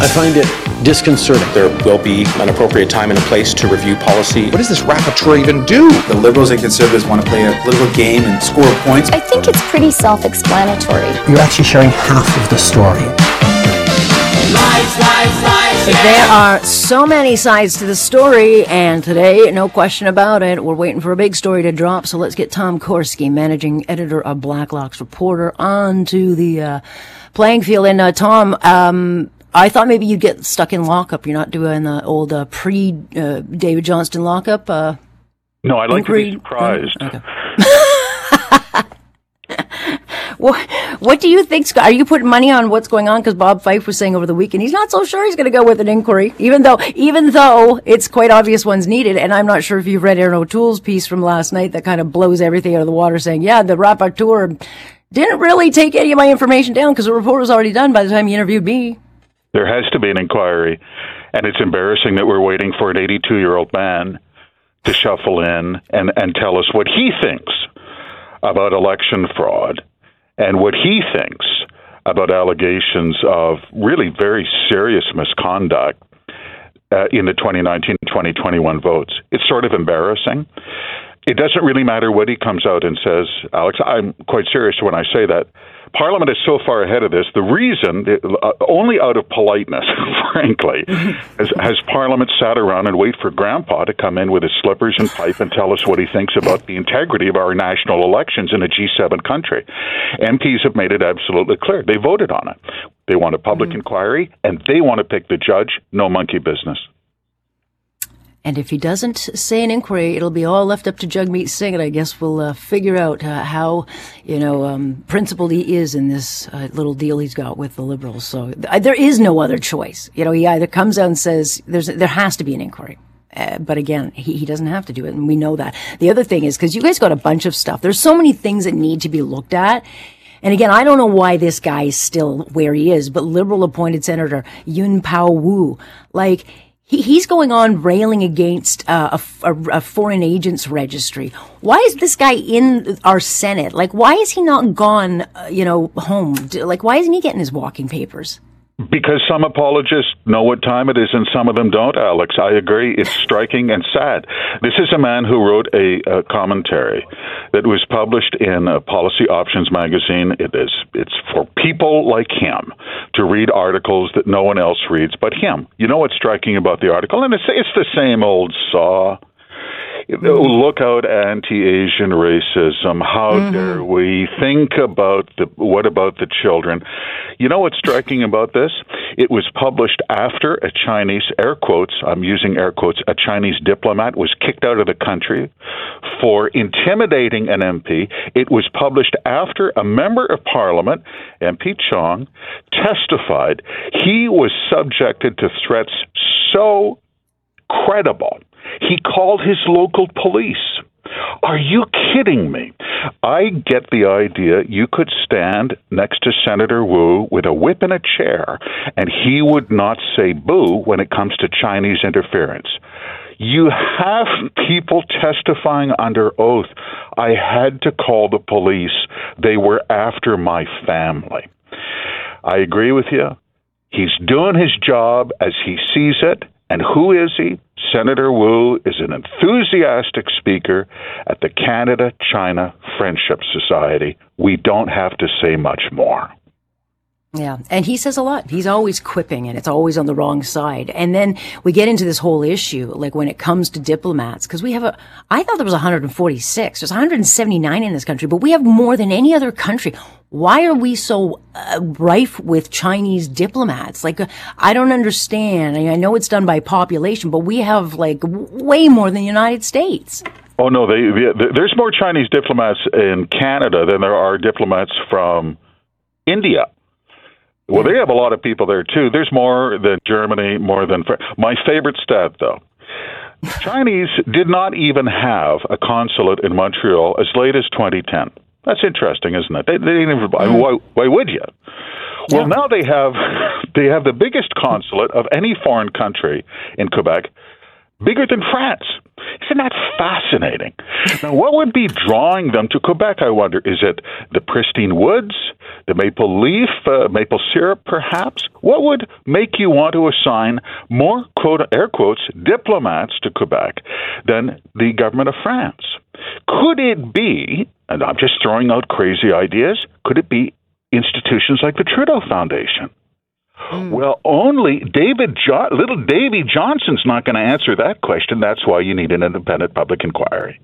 I find it disconcerting. There will be an appropriate time and a place to review policy. What does this rapporteur even do? The Liberals and Conservatives want to play a political game and score points. I think it's pretty self explanatory. You're actually sharing half of the story. Lies, lies, lies, There are so many sides to the story, and today, no question about it, we're waiting for a big story to drop. So let's get Tom Korski, managing editor of Blacklock's Reporter, onto the uh, playing field. And uh, Tom, um, I thought maybe you'd get stuck in lockup. You're not doing the old uh, pre uh, David Johnston lockup. Uh, no, I'd like inquiry? to be surprised. Okay. what, what do you think, Scott? Are you putting money on what's going on? Because Bob Fife was saying over the weekend he's not so sure he's going to go with an inquiry, even though even though it's quite obvious one's needed. And I'm not sure if you've read Erin O'Toole's piece from last night that kind of blows everything out of the water, saying, "Yeah, the rapporteur didn't really take any of my information down because the report was already done by the time he interviewed me." There has to be an inquiry, and it's embarrassing that we're waiting for an 82 year old man to shuffle in and, and tell us what he thinks about election fraud and what he thinks about allegations of really very serious misconduct uh, in the 2019 2021 votes. It's sort of embarrassing. It doesn't really matter what he comes out and says, Alex. I'm quite serious when I say that. Parliament is so far ahead of this. The reason, uh, only out of politeness, frankly, has, has Parliament sat around and wait for Grandpa to come in with his slippers and pipe and tell us what he thinks about the integrity of our national elections in a G7 country. MPs have made it absolutely clear. They voted on it. They want a public mm-hmm. inquiry, and they want to pick the judge. No monkey business. And if he doesn't say an inquiry, it'll be all left up to Jagmeet Singh, and I guess we'll uh, figure out uh, how, you know, um, principled he is in this uh, little deal he's got with the Liberals. So th- there is no other choice. You know, he either comes out and says there's there has to be an inquiry. Uh, but again, he, he doesn't have to do it, and we know that. The other thing is because you guys got a bunch of stuff. There's so many things that need to be looked at. And again, I don't know why this guy is still where he is, but liberal appointed Senator Yuen Pao Woo, like, he, he's going on railing against uh, a, a, a, foreign agents registry. Why is this guy in our Senate? Like, why is he not gone, uh, you know, home? Like, why isn't he getting his walking papers? Because some apologists know what time it is and some of them don't, Alex. I agree. It's striking and sad. This is a man who wrote a, a commentary that was published in a Policy Options magazine. It is it's for people like him to read articles that no one else reads but him. You know what's striking about the article? And it's it's the same old saw look out anti-Asian racism. How mm-hmm. dare we think about the what about the children? You know what's striking about this? It was published after a Chinese air quotes. I'm using air quotes. A Chinese diplomat was kicked out of the country for intimidating an MP. It was published after a member of Parliament, MP Chong, testified he was subjected to threats so credible he called his local police. Are you kidding me? I get the idea you could stand next to Senator Woo with a whip and a chair, and he would not say boo when it comes to Chinese interference. You have people testifying under oath. I had to call the police. They were after my family. I agree with you. He's doing his job as he sees it. And who is he? Senator Woo is an enthusiastic speaker at the Canada China Friendship Society. We don't have to say much more. Yeah. And he says a lot. He's always quipping and it's always on the wrong side. And then we get into this whole issue, like when it comes to diplomats, because we have a, I thought there was 146. There's 179 in this country, but we have more than any other country. Why are we so uh, rife with Chinese diplomats? Like, uh, I don't understand. I, I know it's done by population, but we have like way more than the United States. Oh no, they, they, there's more Chinese diplomats in Canada than there are diplomats from India. Well, they have a lot of people there too. There's more than Germany, more than France. my favorite stat though. Chinese did not even have a consulate in Montreal as late as 2010. That's interesting, isn't it? They, they didn't even. I mean, why, why would you? Well, now they have they have the biggest consulate of any foreign country in Quebec. bigger than France. Isn't that fascinating? Now, what would be drawing them to Quebec, I wonder? Is it the pristine woods, the maple leaf, uh, maple syrup, perhaps? What would make you want to assign more, quote, air quotes, diplomats to Quebec than the government of France? Could it be, and I'm just throwing out crazy ideas, could it be institutions like the Trudeau Foundation? Mm. Well, only David, jo- little Davy Johnson's not going to answer that question. That's why you need an independent public inquiry.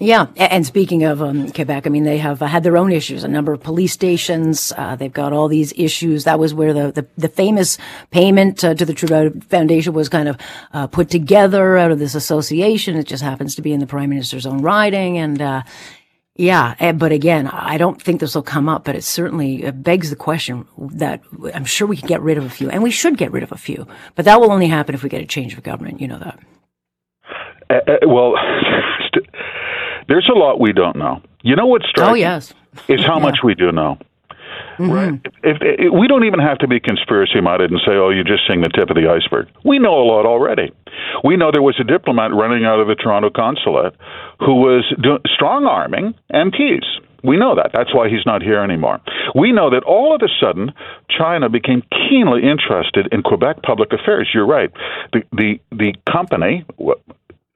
Yeah, and speaking of um, Quebec, I mean they have uh, had their own issues. A number of police stations. Uh, they've got all these issues. That was where the the, the famous payment uh, to the Trudeau Foundation was kind of uh, put together out of this association. It just happens to be in the Prime Minister's own writing, and uh, yeah, eh, but again, I don't think this will come up, but it certainly begs the question that I'm sure we can get rid of a few, and we should get rid of a few, but that will only happen if we get a change of government. You know that. Uh, uh, well, there's a lot we don't know. You know what's striking? Oh yes, is how yeah. much we do know. Mm-hmm. Right? If, if, we don't even have to be conspiracy minded and say, "Oh, you're just seeing the tip of the iceberg." We know a lot already. We know there was a diplomat running out of the Toronto consulate who was do- strong arming MPs. We know that. That's why he's not here anymore. We know that all of a sudden China became keenly interested in Quebec public affairs. You're right. The the the company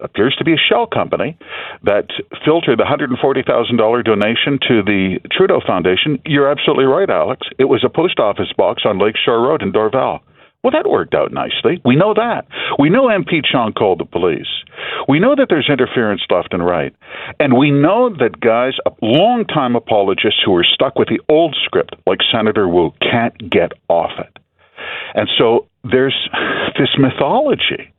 appears to be a shell company that filtered the $140,000 donation to the Trudeau Foundation. You're absolutely right, Alex. It was a post office box on Lakeshore Road in Dorval. Well, that worked out nicely. We know that. We know MP Chong called the police. We know that there's interference left and right. And we know that guys, long-time apologists who are stuck with the old script, like Senator Woo, can't get off it. And so there's this mythology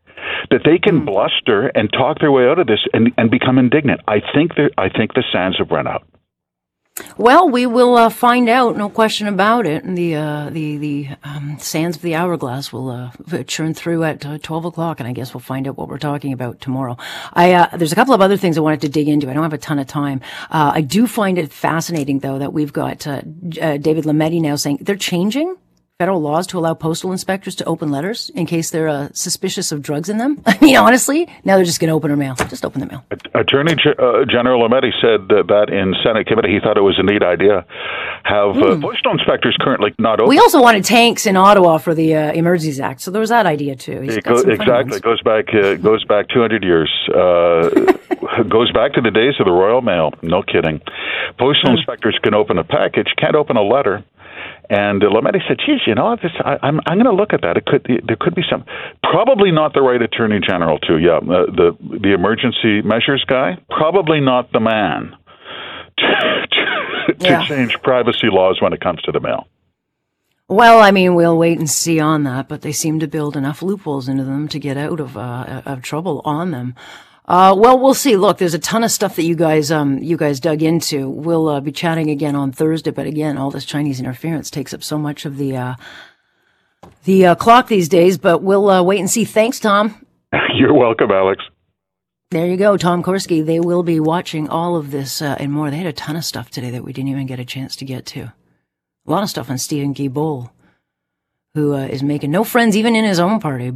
that they can mm. bluster and talk their way out of this and, and become indignant. I think I think the sands have run out. Well, we will uh, find out, no question about it. And The uh, the the um, sands of the hourglass will uh, churn through at uh, twelve o'clock, and I guess we'll find out what we're talking about tomorrow. I uh, there's a couple of other things I wanted to dig into. I don't have a ton of time. Uh, I do find it fascinating, though, that we've got David Lametti now saying they're changing federal laws to allow postal inspectors to open letters in case they're uh, suspicious of drugs in them? I mean, honestly, now they're just going to open their mail. Just open the mail. Attorney G- uh, General Lametti said that in Senate committee he thought it was a neat idea. Have mm. postal inspectors currently not open? We also wanted tanks in Ottawa for the uh, Emergencies Act, so there was that idea too. Go, exactly, goes back uh, goes back 200 years. goes back to the days of the Royal Mail. No kidding. Postal mm. inspectors can open a package, can't open a letter. And uh, Lametti said, "Geez, you know, this, I, I'm I'm going to look at that. It could there could be some, probably not the right attorney general too. Yeah, uh, the the emergency measures guy, probably not the man to, to, to yeah. change privacy laws when it comes to the mail." Well, I mean, we'll wait and see on that, but they seem to build enough loopholes into them to get out of uh, of trouble on them. Uh, well, we'll see. Look, there's a ton of stuff that you guys, um, you guys dug into. We'll uh, be chatting again on Thursday, but again, all this Chinese interference takes up so much of the uh, the uh, clock these days. But we'll uh, wait and see. Thanks, Tom. You're welcome, Alex. There you go, Tom Korski. They will be watching all of this uh, and more. They had a ton of stuff today that we didn't even get a chance to get to. A lot of stuff on Stephen Steven Guilbeault, who is making no friends even in his own party.